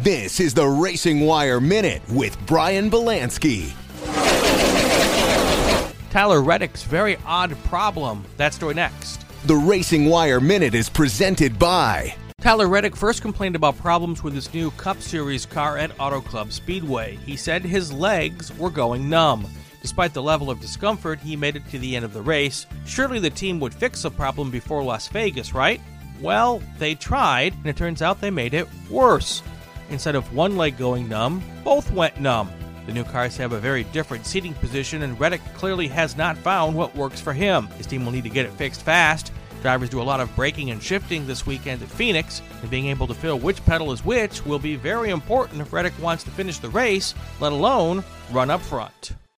This is the Racing Wire Minute with Brian Belansky. Tyler Reddick's very odd problem. That story next. The Racing Wire Minute is presented by Tyler Reddick first complained about problems with his new Cup Series car at Auto Club Speedway. He said his legs were going numb. Despite the level of discomfort, he made it to the end of the race. Surely the team would fix the problem before Las Vegas, right? Well, they tried, and it turns out they made it worse. Instead of one leg going numb, both went numb. The new cars have a very different seating position, and Reddick clearly has not found what works for him. His team will need to get it fixed fast. Drivers do a lot of braking and shifting this weekend at Phoenix, and being able to feel which pedal is which will be very important if Reddick wants to finish the race, let alone run up front.